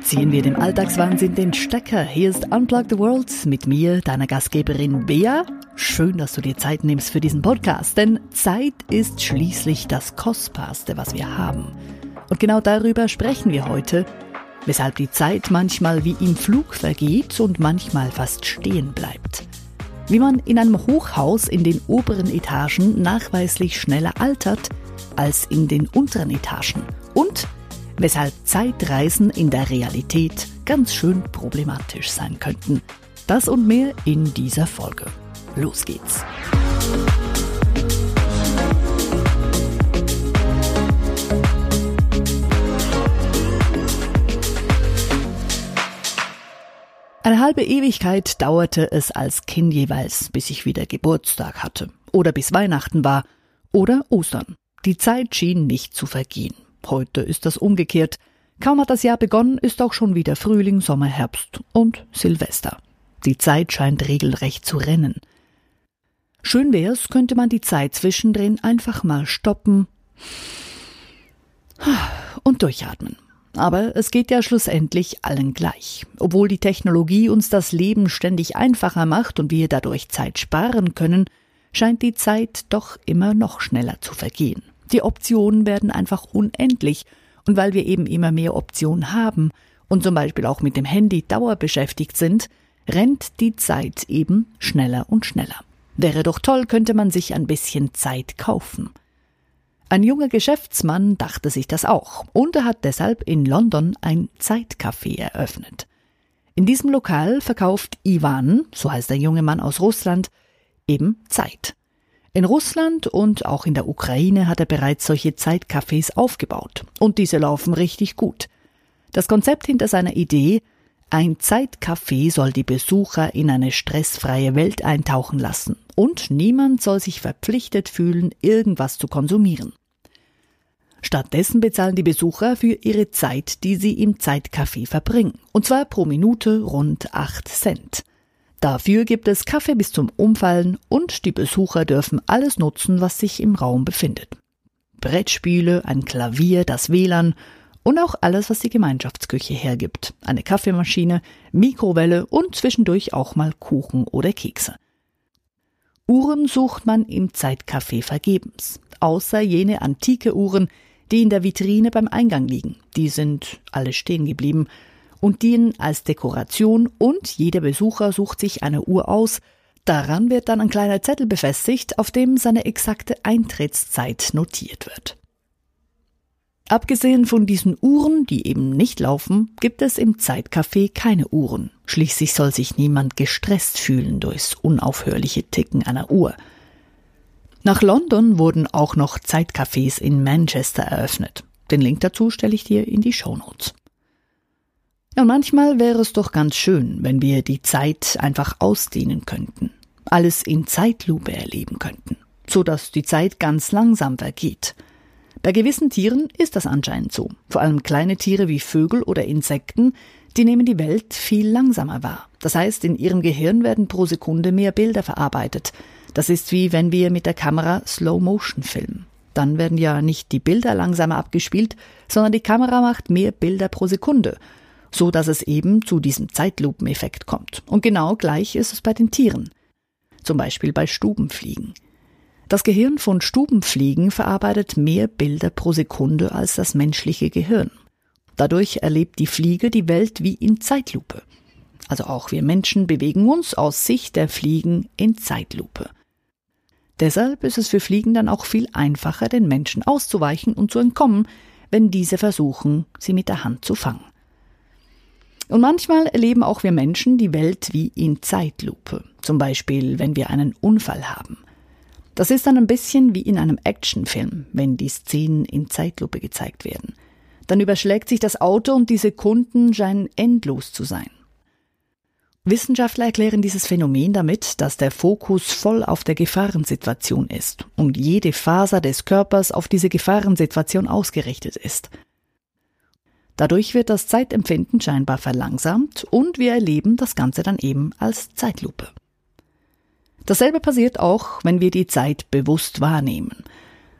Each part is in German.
Ziehen wir dem Alltagswahnsinn den Stecker. Hier ist Unplug the World mit mir, deiner Gastgeberin Bea. Schön, dass du dir Zeit nimmst für diesen Podcast, denn Zeit ist schließlich das Kostbarste, was wir haben. Und genau darüber sprechen wir heute, weshalb die Zeit manchmal wie im Flug vergeht und manchmal fast stehen bleibt. Wie man in einem Hochhaus in den oberen Etagen nachweislich schneller altert als in den unteren Etagen und weshalb Zeitreisen in der Realität ganz schön problematisch sein könnten. Das und mehr in dieser Folge. Los geht's. Eine halbe Ewigkeit dauerte es als Kind jeweils, bis ich wieder Geburtstag hatte, oder bis Weihnachten war, oder Ostern. Die Zeit schien nicht zu vergehen. Heute ist das umgekehrt. Kaum hat das Jahr begonnen, ist auch schon wieder Frühling, Sommer, Herbst und Silvester. Die Zeit scheint regelrecht zu rennen. Schön wär's, könnte man die Zeit zwischendrin einfach mal stoppen und durchatmen. Aber es geht ja schlussendlich allen gleich. Obwohl die Technologie uns das Leben ständig einfacher macht und wir dadurch Zeit sparen können, scheint die Zeit doch immer noch schneller zu vergehen. Die Optionen werden einfach unendlich. Und weil wir eben immer mehr Optionen haben und zum Beispiel auch mit dem Handy dauerbeschäftigt sind, rennt die Zeit eben schneller und schneller. Wäre doch toll, könnte man sich ein bisschen Zeit kaufen. Ein junger Geschäftsmann dachte sich das auch und er hat deshalb in London ein Zeitcafé eröffnet. In diesem Lokal verkauft Ivan, so heißt der junge Mann aus Russland, eben Zeit. In Russland und auch in der Ukraine hat er bereits solche Zeitcafés aufgebaut. Und diese laufen richtig gut. Das Konzept hinter seiner Idee, ein Zeitcafé soll die Besucher in eine stressfreie Welt eintauchen lassen und niemand soll sich verpflichtet fühlen, irgendwas zu konsumieren. Stattdessen bezahlen die Besucher für ihre Zeit, die sie im Zeitcafé verbringen, und zwar pro Minute rund 8 Cent. Dafür gibt es Kaffee bis zum Umfallen und die Besucher dürfen alles nutzen, was sich im Raum befindet. Brettspiele, ein Klavier, das WLAN und auch alles, was die Gemeinschaftsküche hergibt. Eine Kaffeemaschine, Mikrowelle und zwischendurch auch mal Kuchen oder Kekse. Uhren sucht man im Zeitcafé vergebens, außer jene antike Uhren, die in der Vitrine beim Eingang liegen. Die sind alle stehen geblieben und dienen als Dekoration und jeder Besucher sucht sich eine Uhr aus. Daran wird dann ein kleiner Zettel befestigt, auf dem seine exakte Eintrittszeit notiert wird. Abgesehen von diesen Uhren, die eben nicht laufen, gibt es im Zeitcafé keine Uhren. Schließlich soll sich niemand gestresst fühlen durchs unaufhörliche Ticken einer Uhr. Nach London wurden auch noch Zeitcafés in Manchester eröffnet. Den Link dazu stelle ich dir in die Show Notes. Ja, manchmal wäre es doch ganz schön, wenn wir die Zeit einfach ausdehnen könnten, alles in Zeitlupe erleben könnten, so dass die Zeit ganz langsam vergeht. Bei gewissen Tieren ist das anscheinend so. Vor allem kleine Tiere wie Vögel oder Insekten, die nehmen die Welt viel langsamer wahr. Das heißt, in ihrem Gehirn werden pro Sekunde mehr Bilder verarbeitet. Das ist wie wenn wir mit der Kamera Slow Motion filmen. Dann werden ja nicht die Bilder langsamer abgespielt, sondern die Kamera macht mehr Bilder pro Sekunde so dass es eben zu diesem Zeitlupeneffekt kommt. Und genau gleich ist es bei den Tieren. Zum Beispiel bei Stubenfliegen. Das Gehirn von Stubenfliegen verarbeitet mehr Bilder pro Sekunde als das menschliche Gehirn. Dadurch erlebt die Fliege die Welt wie in Zeitlupe. Also auch wir Menschen bewegen uns aus Sicht der Fliegen in Zeitlupe. Deshalb ist es für Fliegen dann auch viel einfacher, den Menschen auszuweichen und zu entkommen, wenn diese versuchen, sie mit der Hand zu fangen. Und manchmal erleben auch wir Menschen die Welt wie in Zeitlupe. Zum Beispiel, wenn wir einen Unfall haben. Das ist dann ein bisschen wie in einem Actionfilm, wenn die Szenen in Zeitlupe gezeigt werden. Dann überschlägt sich das Auto und die Sekunden scheinen endlos zu sein. Wissenschaftler erklären dieses Phänomen damit, dass der Fokus voll auf der Gefahrensituation ist und jede Faser des Körpers auf diese Gefahrensituation ausgerichtet ist. Dadurch wird das Zeitempfinden scheinbar verlangsamt und wir erleben das Ganze dann eben als Zeitlupe. Dasselbe passiert auch, wenn wir die Zeit bewusst wahrnehmen.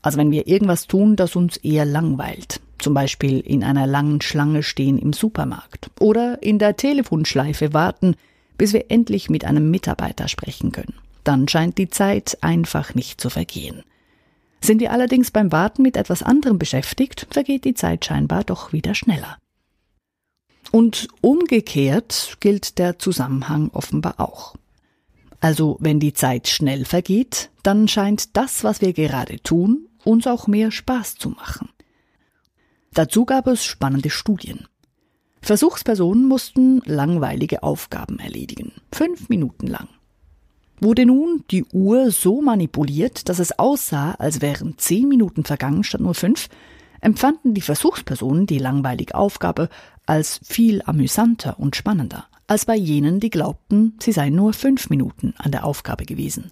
Also wenn wir irgendwas tun, das uns eher langweilt. zum Beispiel in einer langen Schlange stehen im Supermarkt oder in der Telefonschleife warten, bis wir endlich mit einem Mitarbeiter sprechen können. Dann scheint die Zeit einfach nicht zu vergehen. Sind wir allerdings beim Warten mit etwas anderem beschäftigt, vergeht die Zeit scheinbar doch wieder schneller. Und umgekehrt gilt der Zusammenhang offenbar auch. Also wenn die Zeit schnell vergeht, dann scheint das, was wir gerade tun, uns auch mehr Spaß zu machen. Dazu gab es spannende Studien. Versuchspersonen mussten langweilige Aufgaben erledigen, fünf Minuten lang. Wurde nun die Uhr so manipuliert, dass es aussah, als wären zehn Minuten vergangen statt nur fünf, empfanden die Versuchspersonen die langweilige Aufgabe als viel amüsanter und spannender, als bei jenen, die glaubten, sie seien nur fünf Minuten an der Aufgabe gewesen.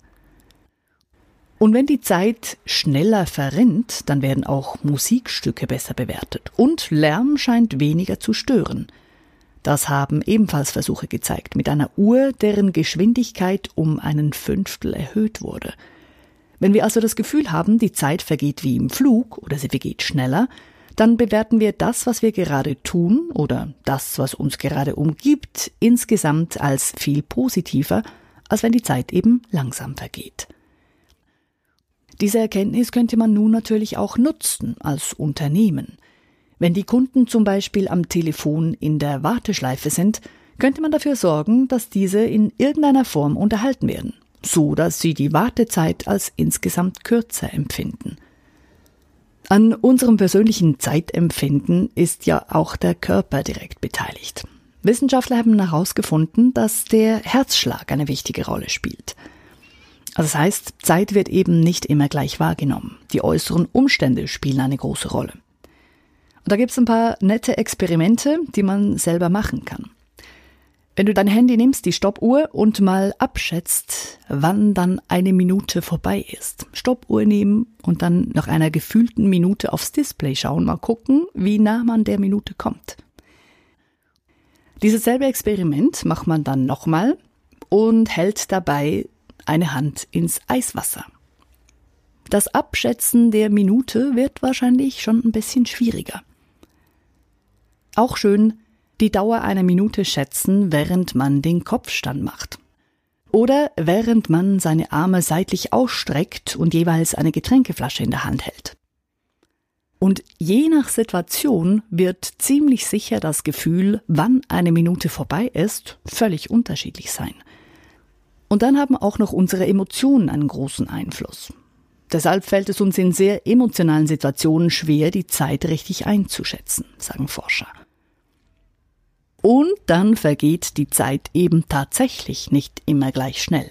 Und wenn die Zeit schneller verrinnt, dann werden auch Musikstücke besser bewertet und Lärm scheint weniger zu stören. Das haben ebenfalls Versuche gezeigt mit einer Uhr, deren Geschwindigkeit um einen Fünftel erhöht wurde. Wenn wir also das Gefühl haben, die Zeit vergeht wie im Flug oder sie vergeht schneller, dann bewerten wir das, was wir gerade tun oder das, was uns gerade umgibt, insgesamt als viel positiver, als wenn die Zeit eben langsam vergeht. Diese Erkenntnis könnte man nun natürlich auch nutzen als Unternehmen. Wenn die Kunden zum Beispiel am Telefon in der Warteschleife sind, könnte man dafür sorgen, dass diese in irgendeiner Form unterhalten werden, so dass sie die Wartezeit als insgesamt kürzer empfinden. An unserem persönlichen Zeitempfinden ist ja auch der Körper direkt beteiligt. Wissenschaftler haben herausgefunden, dass der Herzschlag eine wichtige Rolle spielt. Also das heißt, Zeit wird eben nicht immer gleich wahrgenommen. Die äußeren Umstände spielen eine große Rolle. Und da gibt es ein paar nette Experimente, die man selber machen kann. Wenn du dein Handy nimmst, die Stoppuhr und mal abschätzt, wann dann eine Minute vorbei ist. Stoppuhr nehmen und dann nach einer gefühlten Minute aufs Display schauen, mal gucken, wie nah man der Minute kommt. Dieses selbe Experiment macht man dann nochmal und hält dabei eine Hand ins Eiswasser. Das Abschätzen der Minute wird wahrscheinlich schon ein bisschen schwieriger. Auch schön die Dauer einer Minute schätzen, während man den Kopfstand macht. Oder während man seine Arme seitlich ausstreckt und jeweils eine Getränkeflasche in der Hand hält. Und je nach Situation wird ziemlich sicher das Gefühl, wann eine Minute vorbei ist, völlig unterschiedlich sein. Und dann haben auch noch unsere Emotionen einen großen Einfluss. Deshalb fällt es uns in sehr emotionalen Situationen schwer, die Zeit richtig einzuschätzen, sagen Forscher. Und dann vergeht die Zeit eben tatsächlich nicht immer gleich schnell.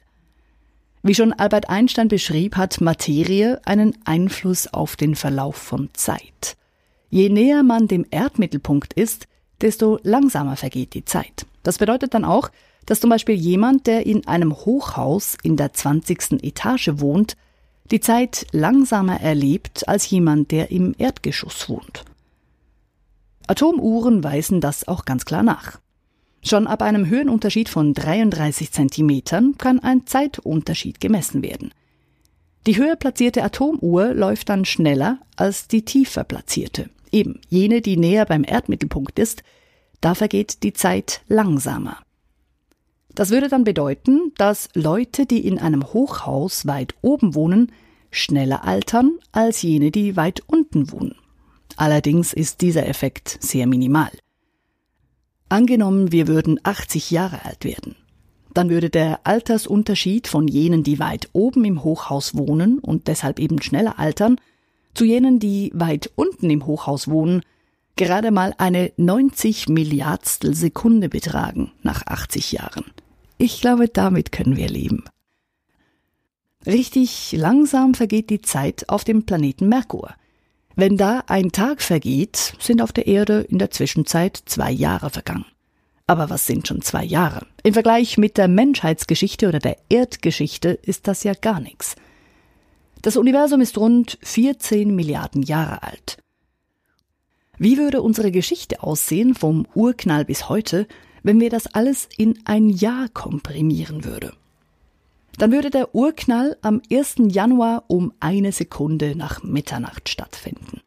Wie schon Albert Einstein beschrieb, hat Materie einen Einfluss auf den Verlauf von Zeit. Je näher man dem Erdmittelpunkt ist, desto langsamer vergeht die Zeit. Das bedeutet dann auch, dass zum Beispiel jemand, der in einem Hochhaus in der 20. Etage wohnt, die Zeit langsamer erlebt als jemand, der im Erdgeschoss wohnt. Atomuhren weisen das auch ganz klar nach. Schon ab einem Höhenunterschied von 33 Zentimetern kann ein Zeitunterschied gemessen werden. Die höher platzierte Atomuhr läuft dann schneller als die tiefer platzierte. Eben jene, die näher beim Erdmittelpunkt ist, da vergeht die Zeit langsamer. Das würde dann bedeuten, dass Leute, die in einem Hochhaus weit oben wohnen, schneller altern als jene, die weit unten wohnen. Allerdings ist dieser Effekt sehr minimal. Angenommen, wir würden 80 Jahre alt werden. Dann würde der Altersunterschied von jenen, die weit oben im Hochhaus wohnen und deshalb eben schneller altern, zu jenen, die weit unten im Hochhaus wohnen, gerade mal eine 90 Milliardstel Sekunde betragen nach 80 Jahren. Ich glaube, damit können wir leben. Richtig langsam vergeht die Zeit auf dem Planeten Merkur. Wenn da ein Tag vergeht, sind auf der Erde in der Zwischenzeit zwei Jahre vergangen. Aber was sind schon zwei Jahre? Im Vergleich mit der Menschheitsgeschichte oder der Erdgeschichte ist das ja gar nichts. Das Universum ist rund 14 Milliarden Jahre alt. Wie würde unsere Geschichte aussehen vom Urknall bis heute, wenn wir das alles in ein Jahr komprimieren würde? Dann würde der Urknall am 1. Januar um eine Sekunde nach Mitternacht stattfinden.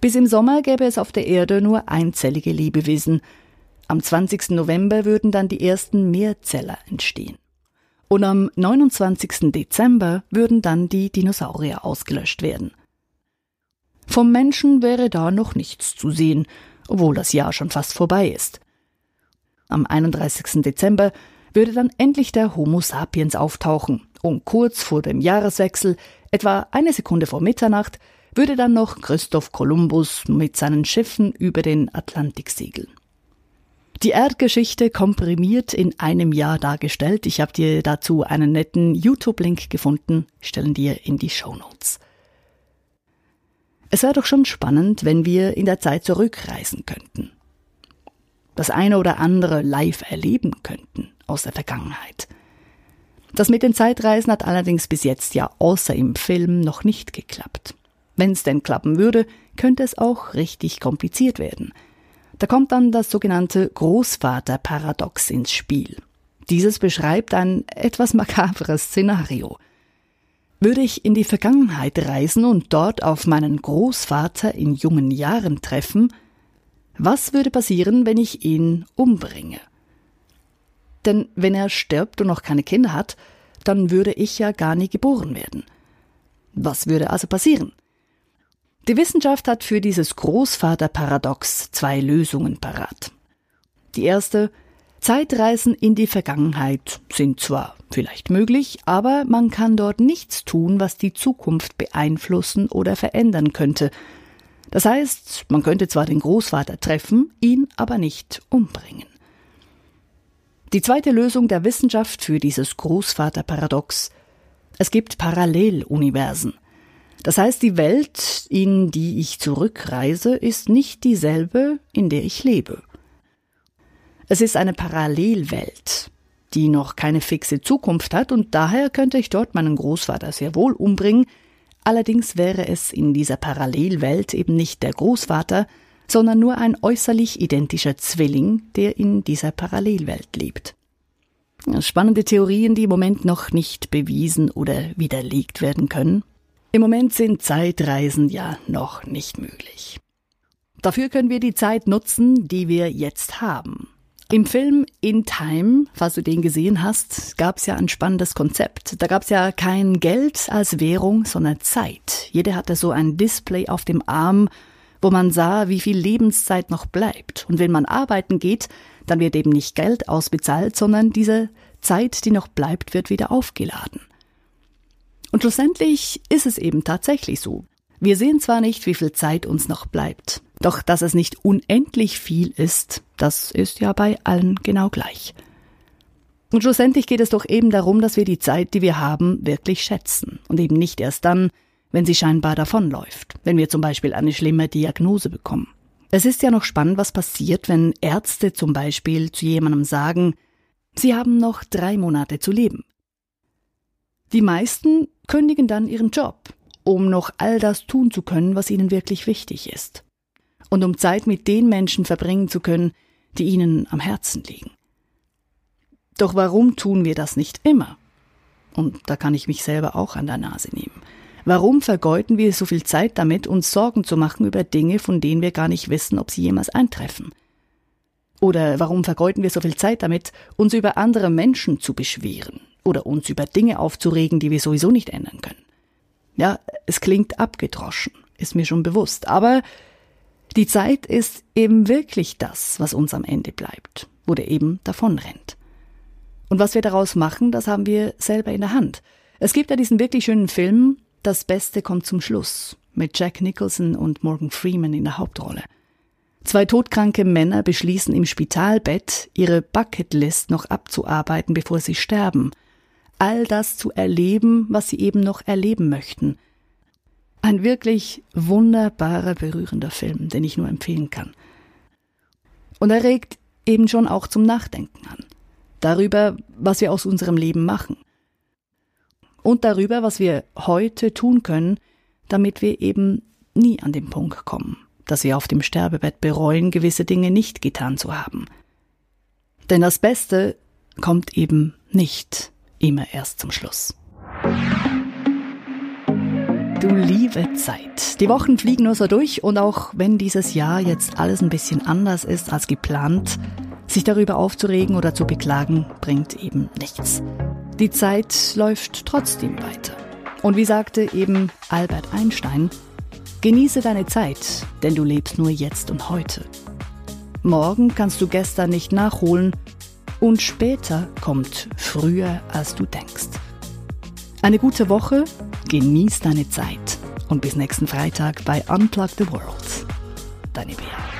Bis im Sommer gäbe es auf der Erde nur einzellige Lebewesen. Am 20. November würden dann die ersten Mehrzeller entstehen. Und am 29. Dezember würden dann die Dinosaurier ausgelöscht werden. Vom Menschen wäre da noch nichts zu sehen, obwohl das Jahr schon fast vorbei ist. Am 31. Dezember würde dann endlich der Homo sapiens auftauchen und kurz vor dem Jahreswechsel, etwa eine Sekunde vor Mitternacht, würde dann noch Christoph Kolumbus mit seinen Schiffen über den Atlantik segeln. Die Erdgeschichte komprimiert in einem Jahr dargestellt. Ich habe dir dazu einen netten YouTube-Link gefunden, stellen dir in die Show Notes. Es wäre doch schon spannend, wenn wir in der Zeit zurückreisen könnten. Das eine oder andere live erleben könnten aus der Vergangenheit. Das mit den Zeitreisen hat allerdings bis jetzt ja außer im Film noch nicht geklappt. Wenn es denn klappen würde, könnte es auch richtig kompliziert werden. Da kommt dann das sogenannte Großvaterparadox ins Spiel. Dieses beschreibt ein etwas makabres Szenario. Würde ich in die Vergangenheit reisen und dort auf meinen Großvater in jungen Jahren treffen, was würde passieren, wenn ich ihn umbringe? Denn wenn er stirbt und noch keine Kinder hat, dann würde ich ja gar nie geboren werden. Was würde also passieren? Die Wissenschaft hat für dieses Großvaterparadox zwei Lösungen parat. Die erste, Zeitreisen in die Vergangenheit sind zwar vielleicht möglich, aber man kann dort nichts tun, was die Zukunft beeinflussen oder verändern könnte. Das heißt, man könnte zwar den Großvater treffen, ihn aber nicht umbringen. Die zweite Lösung der Wissenschaft für dieses Großvaterparadox es gibt Paralleluniversen. Das heißt, die Welt, in die ich zurückreise, ist nicht dieselbe, in der ich lebe. Es ist eine Parallelwelt, die noch keine fixe Zukunft hat, und daher könnte ich dort meinen Großvater sehr wohl umbringen, allerdings wäre es in dieser Parallelwelt eben nicht der Großvater, sondern nur ein äußerlich identischer Zwilling, der in dieser Parallelwelt lebt. Spannende Theorien, die im Moment noch nicht bewiesen oder widerlegt werden können. Im Moment sind Zeitreisen ja noch nicht möglich. Dafür können wir die Zeit nutzen, die wir jetzt haben. Im Film In Time, falls du den gesehen hast, gab es ja ein spannendes Konzept. Da gab es ja kein Geld als Währung, sondern Zeit. Jeder hatte so ein Display auf dem Arm, wo man sah, wie viel Lebenszeit noch bleibt. Und wenn man arbeiten geht, dann wird eben nicht Geld ausbezahlt, sondern diese Zeit, die noch bleibt, wird wieder aufgeladen. Und schlussendlich ist es eben tatsächlich so. Wir sehen zwar nicht, wie viel Zeit uns noch bleibt, doch dass es nicht unendlich viel ist, das ist ja bei allen genau gleich. Und schlussendlich geht es doch eben darum, dass wir die Zeit, die wir haben, wirklich schätzen und eben nicht erst dann, wenn sie scheinbar davonläuft, wenn wir zum Beispiel eine schlimme Diagnose bekommen. Es ist ja noch spannend, was passiert, wenn Ärzte zum Beispiel zu jemandem sagen, Sie haben noch drei Monate zu leben. Die meisten kündigen dann ihren Job, um noch all das tun zu können, was ihnen wirklich wichtig ist. Und um Zeit mit den Menschen verbringen zu können, die ihnen am Herzen liegen. Doch warum tun wir das nicht immer? Und da kann ich mich selber auch an der Nase nehmen. Warum vergeuden wir so viel Zeit damit, uns Sorgen zu machen über Dinge, von denen wir gar nicht wissen, ob sie jemals eintreffen? Oder warum vergeuden wir so viel Zeit damit, uns über andere Menschen zu beschweren, oder uns über Dinge aufzuregen, die wir sowieso nicht ändern können. Ja, es klingt abgedroschen, ist mir schon bewusst, aber die Zeit ist eben wirklich das, was uns am Ende bleibt oder eben davonrennt. Und was wir daraus machen, das haben wir selber in der Hand. Es gibt ja diesen wirklich schönen Film, Das Beste kommt zum Schluss, mit Jack Nicholson und Morgan Freeman in der Hauptrolle. Zwei todkranke Männer beschließen im Spitalbett, ihre Bucketlist noch abzuarbeiten, bevor sie sterben – all das zu erleben, was sie eben noch erleben möchten. Ein wirklich wunderbarer, berührender Film, den ich nur empfehlen kann. Und er regt eben schon auch zum Nachdenken an. Darüber, was wir aus unserem Leben machen. Und darüber, was wir heute tun können, damit wir eben nie an den Punkt kommen, dass wir auf dem Sterbebett bereuen, gewisse Dinge nicht getan zu haben. Denn das Beste kommt eben nicht immer erst zum Schluss. Du liebe Zeit. Die Wochen fliegen nur so durch und auch wenn dieses Jahr jetzt alles ein bisschen anders ist als geplant, sich darüber aufzuregen oder zu beklagen, bringt eben nichts. Die Zeit läuft trotzdem weiter. Und wie sagte eben Albert Einstein, genieße deine Zeit, denn du lebst nur jetzt und heute. Morgen kannst du gestern nicht nachholen und später kommt früher, als du denkst. Eine gute Woche, genieß deine Zeit und bis nächsten Freitag bei Unplug the World. Deine Bea.